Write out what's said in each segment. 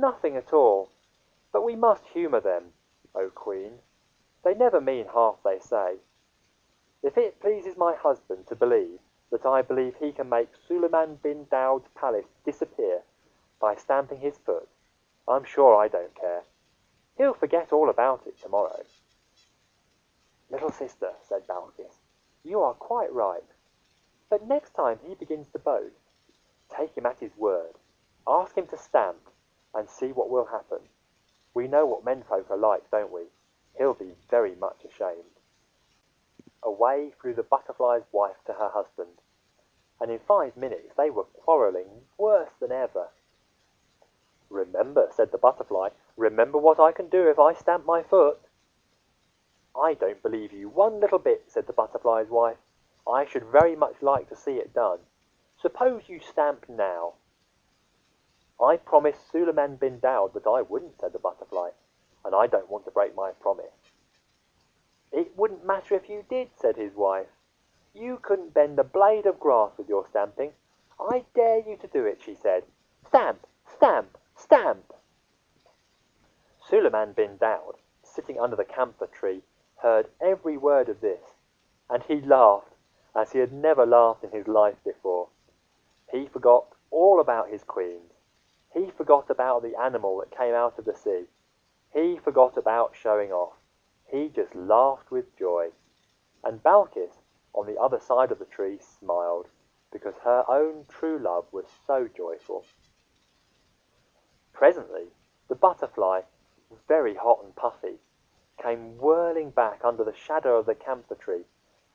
Nothing at all. But we must humour them, O Queen. They never mean half they say. If it pleases my husband to believe that I believe he can make Suleiman bin Daud's palace disappear by stamping his foot, I'm sure I don't care. He'll forget all about it tomorrow. Little sister, said Balkis, you are quite right. But next time he begins to boast, take him at his word. Ask him to stamp and see what will happen. We know what menfolk are like, don't we? He'll be very much ashamed. Away flew the butterfly's wife to her husband, and in five minutes they were quarrelling worse than ever. Remember, said the butterfly, remember what I can do if I stamp my foot. I don't believe you one little bit, said the butterfly's wife. I should very much like to see it done. Suppose you stamp now. I promised Suleiman bin Daud that I wouldn't, said the butterfly, and I don't want to break my promise. It wouldn't matter if you did, said his wife. You couldn't bend a blade of grass with your stamping. I dare you to do it, she said. Stamp, stamp, stamp. Suleiman bin Daud, sitting under the camphor tree, heard every word of this, and he laughed as he had never laughed in his life before. He forgot all about his queens. He forgot about the animal that came out of the sea. He forgot about showing off. He just laughed with joy. And Balkis, on the other side of the tree, smiled, because her own true love was so joyful. Presently, the butterfly, very hot and puffy, came whirling back under the shadow of the camphor tree,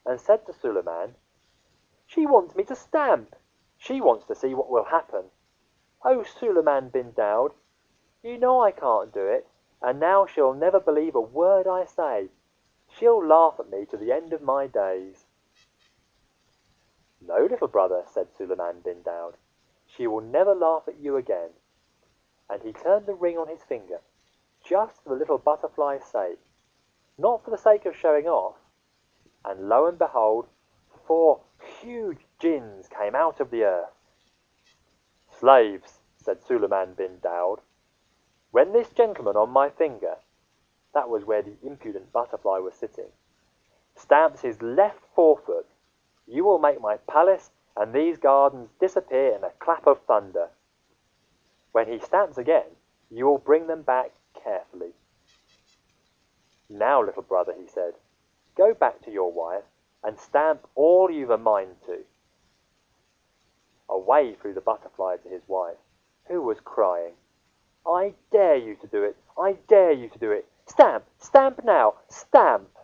and said to Suleiman, She wants me to stamp. She wants to see what will happen. Oh, Suleiman bin Daud, you know I can't do it, and now she'll never believe a word I say. She'll laugh at me to the end of my days. No, little brother, said Suleiman bin Daud. She will never laugh at you again. And he turned the ring on his finger, just for the little butterfly's sake, not for the sake of showing off. And lo and behold, four huge jinns came out of the earth. Slaves, said Suleiman bin Daud, when this gentleman on my finger, that was where the impudent butterfly was sitting, stamps his left forefoot, you will make my palace and these gardens disappear in a clap of thunder. When he stamps again, you will bring them back carefully. Now, little brother, he said, go back to your wife and stamp all you've a mind to. Away flew the butterfly to his wife, who was crying. I dare you to do it! I dare you to do it! Stamp! Stamp now! Stamp!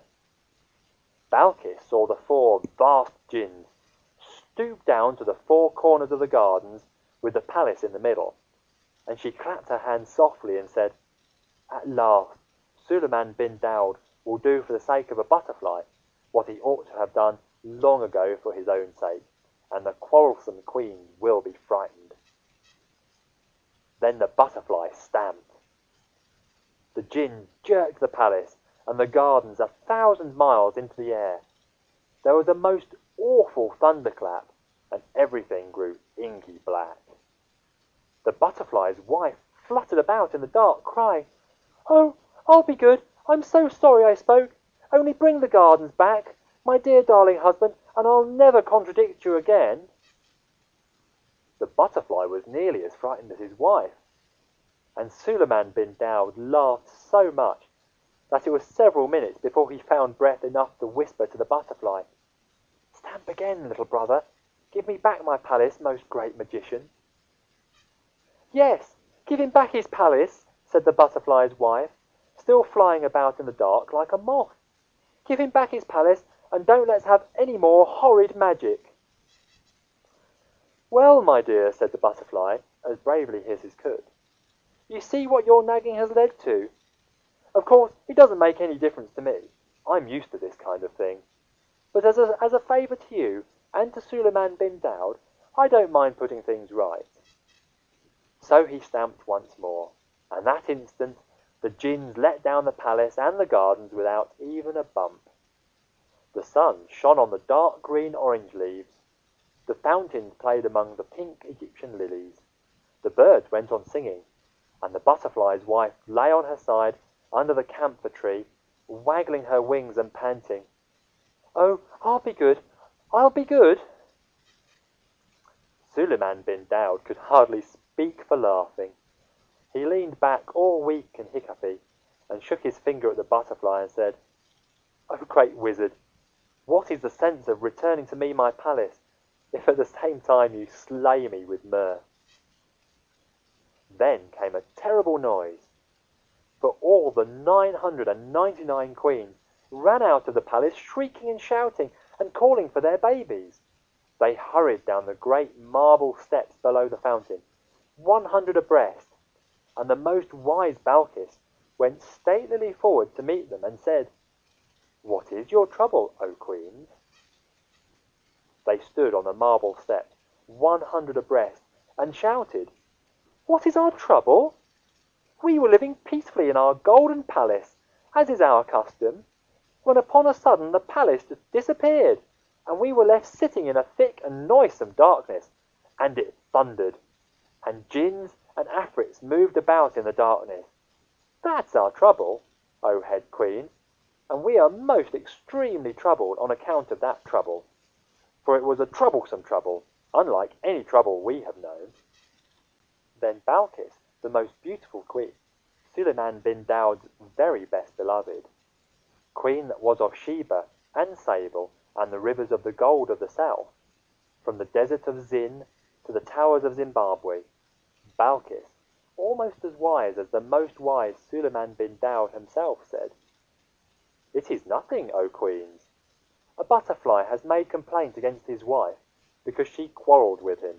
Balkis saw the four vast jinns stoop down to the four corners of the gardens with the palace in the middle, and she clapped her hands softly and said, At last, Suleiman bin Daud will do for the sake of a butterfly what he ought to have done long ago for his own sake, and the quarrelsome queen will be frightened. Then the butterfly stamped. The jinn jerked the palace and the gardens a thousand miles into the air. There was a most awful thunderclap, and everything grew inky black. The butterfly's wife fluttered about in the dark, crying, Oh, I'll be good. I'm so sorry I spoke. Only bring the gardens back, my dear darling husband, and I'll never contradict you again. the butterfly was nearly as frightened as his wife, and Suleiman bin Daud laughed so much that it was several minutes before he found breath enough to whisper to the butterfly, Stamp again, little brother. Give me back my palace, most great magician. Yes, give him back his palace, said the butterfly's wife, still flying about in the dark like a moth. Give him back his palace, and don't let's have any more horrid magic. Well, my dear, said the butterfly, as bravely as he could, you see what your nagging has led to. Of course, it doesn't make any difference to me. I'm used to this kind of thing. But as a, favour to you and to Suleiman bin Daud, I don't mind putting things right. So he stamped once more, and that instant the jinns let down the palace and the gardens without even a bump. The sun shone on the dark green orange leaves. The fountains played among the pink Egyptian lilies. The birds went on singing, and the butterfly's wife lay on her side under the camphor tree, waggling her wings and panting. Oh, I'll be good, I'll be good. Suleiman bin Daud could hardly speak for laughing. He leaned back all weak and hiccupy, and shook his finger at the butterfly and said, oh, great wizard, what is the sense of returning to me my palace, if at the same time you slay me with mirth? Then came a terrible noise, for all the nine hundred and ninety-nine queens ran out of the palace shrieking and shouting and calling for their babies. They hurried down the great marble steps below the fountain, one hundred abreast, and the most wise Balkis went stately forward to meet them and said, What is your trouble, O queens? They stood on the marble steps, one hundred abreast, and shouted, What is our trouble? We were living peacefully in our golden palace, as is our custom, when upon a sudden the palace just disappeared, and we were left sitting in a thick and noisome darkness, and it thundered, and jinns and afrits moved about in the darkness. That's our trouble, O head queen, and we are most extremely troubled on account of that trouble, for it was a troublesome trouble, unlike any trouble we have known. Then Balkis, the most beautiful queen, Suleiman bin Daud's very best beloved, queen that was of Sheba and Sabie and the rivers of the gold of the south, from the desert of Zinn to the towers of Zimbabwe, Balkis, almost as wise as the most wise Suleiman bin Daud himself, said, is nothing, O queens. A butterfly has made complaint against his wife because she quarrelled with him,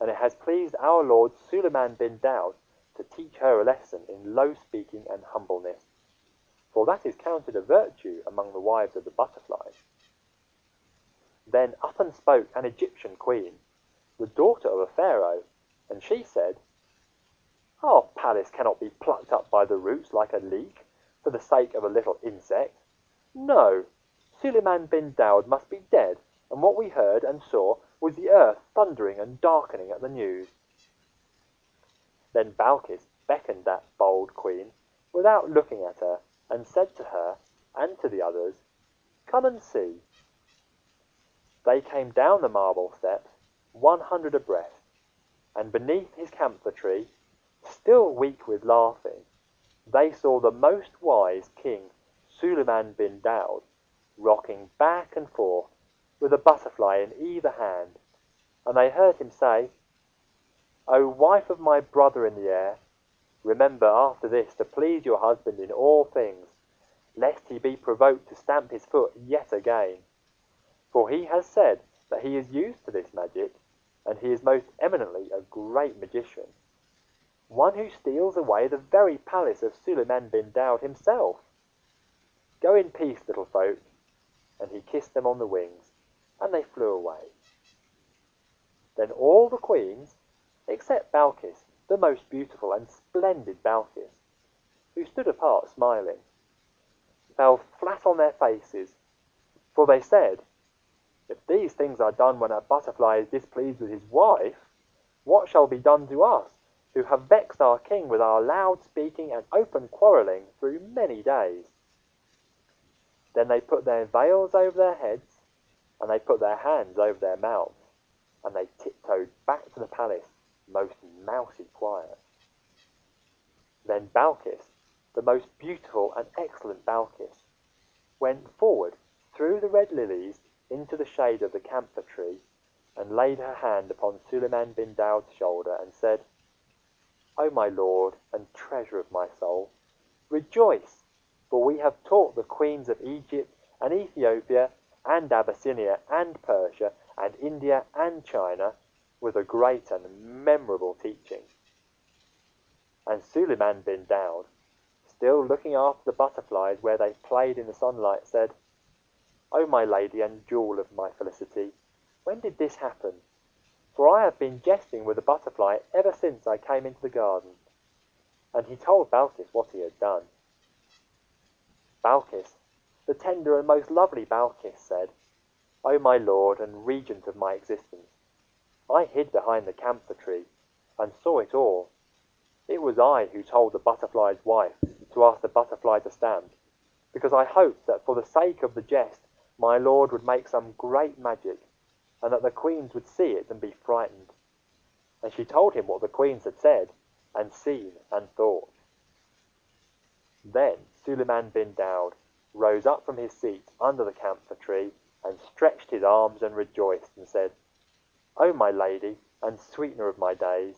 and it has pleased our lord Suleiman bin Daud to teach her a lesson in low speaking and humbleness for that is counted a virtue among the wives of the butterflies. Then up and spoke an Egyptian queen, the daughter of a pharaoh, and she said, Our palace cannot be plucked up by the roots like a leek, for the sake of a little insect. No, Suleiman bin Daud must be dead, and what we heard and saw was the earth thundering and darkening at the news. Then Balkis beckoned that bold queen, without looking at her, and said to her and to the others, Come and see. They came down the marble steps, one hundred abreast, and beneath his camphor tree, still weak with laughing, they saw the most wise king, Suleiman bin Daud, rocking back and forth with a butterfly in either hand, and they heard him say, O wife of my brother in the air, Remember after this to please your husband in all things, lest he be provoked to stamp his foot yet again. For he has said that he is used to this magic, and he is most eminently a great magician, one who steals away the very palace of Suleiman bin Daud himself. Go in peace, little folk. And he kissed them on the wings, and they flew away. Then all the queens, except Balkis, the most beautiful and splendid Balkis, who stood apart smiling, fell flat on their faces, for they said, If these things are done when a butterfly is displeased with his wife, what shall be done to us, who have vexed our king with our loud speaking and open quarrelling through many days? Then they put their veils over their heads, and they put their hands over their mouths, and they tiptoed back to the palace most mousy quiet. Then Balkis, the most beautiful and excellent Balkis, went forward through the red lilies into the shade of the camphor tree and laid her hand upon Suleiman bin Daud's shoulder and said, O my lord and treasure of my soul, rejoice, for we have taught the queens of Egypt and Ethiopia and Abyssinia and Persia and India and China with a great and memorable teaching. And Suleiman bin Daud, still looking after the butterflies where they played in the sunlight, said, O my lady and jewel of my felicity, when did this happen? For I have been jesting with the butterfly ever since I came into the garden. And he told Balkis what he had done. Balkis, the tender and most lovely Balkis, said, O my lord and regent of my existence, I hid behind the camphor tree and saw it all. It was I who told the butterfly's wife to ask the butterfly to stand, because I hoped that for the sake of the jest my lord would make some great magic, and that the queens would see it and be frightened. And she told him what the queens had said, and seen, and thought. Then Suleiman bin Daud rose up from his seat under the camphor tree and stretched his arms and rejoiced and said, O my lady and sweetener of my days,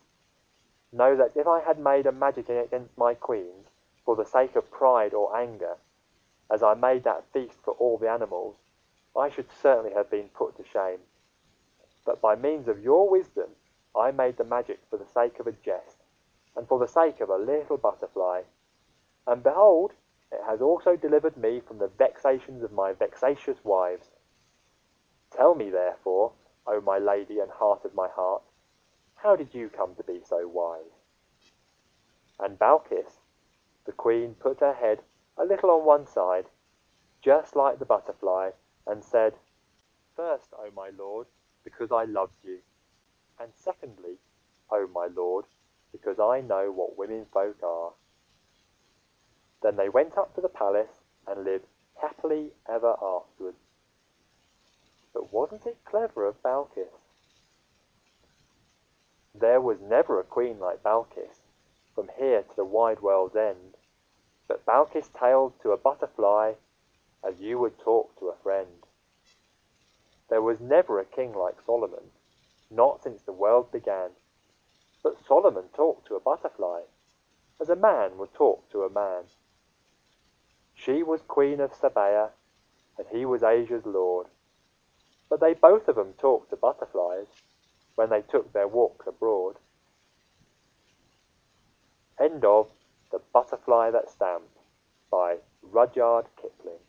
know that if I had made a magic against my queens for the sake of pride or anger, as I made that feast for all the animals, I should certainly have been put to shame. But by means of your wisdom, I made the magic for the sake of a jest, and for the sake of a little butterfly. And behold, it has also delivered me from the vexations of my vexatious wives. Tell me, therefore, O my lady and heart of my heart, how did you come to be so wise? And Balkis, the queen, put her head a little on one side, just like the butterfly, and said, First, O my lord, because I loved you, and secondly, O my lord, because I know what women folk are. Then they went up to the palace and lived happily ever afterwards. But wasn't it clever of Balkis? There was never a queen like Balkis, from here to the wide world's end, but Balkis tailed to a butterfly as you would talk to a friend. There was never a king like Solomon, not since the world began, but Solomon talked to a butterfly, as a man would talk to a man. She was queen of Sabaea, and he was Asia's lord. But they both of them talked to butterflies when they took their walks abroad. End of The Butterfly That Stamped by Rudyard Kipling.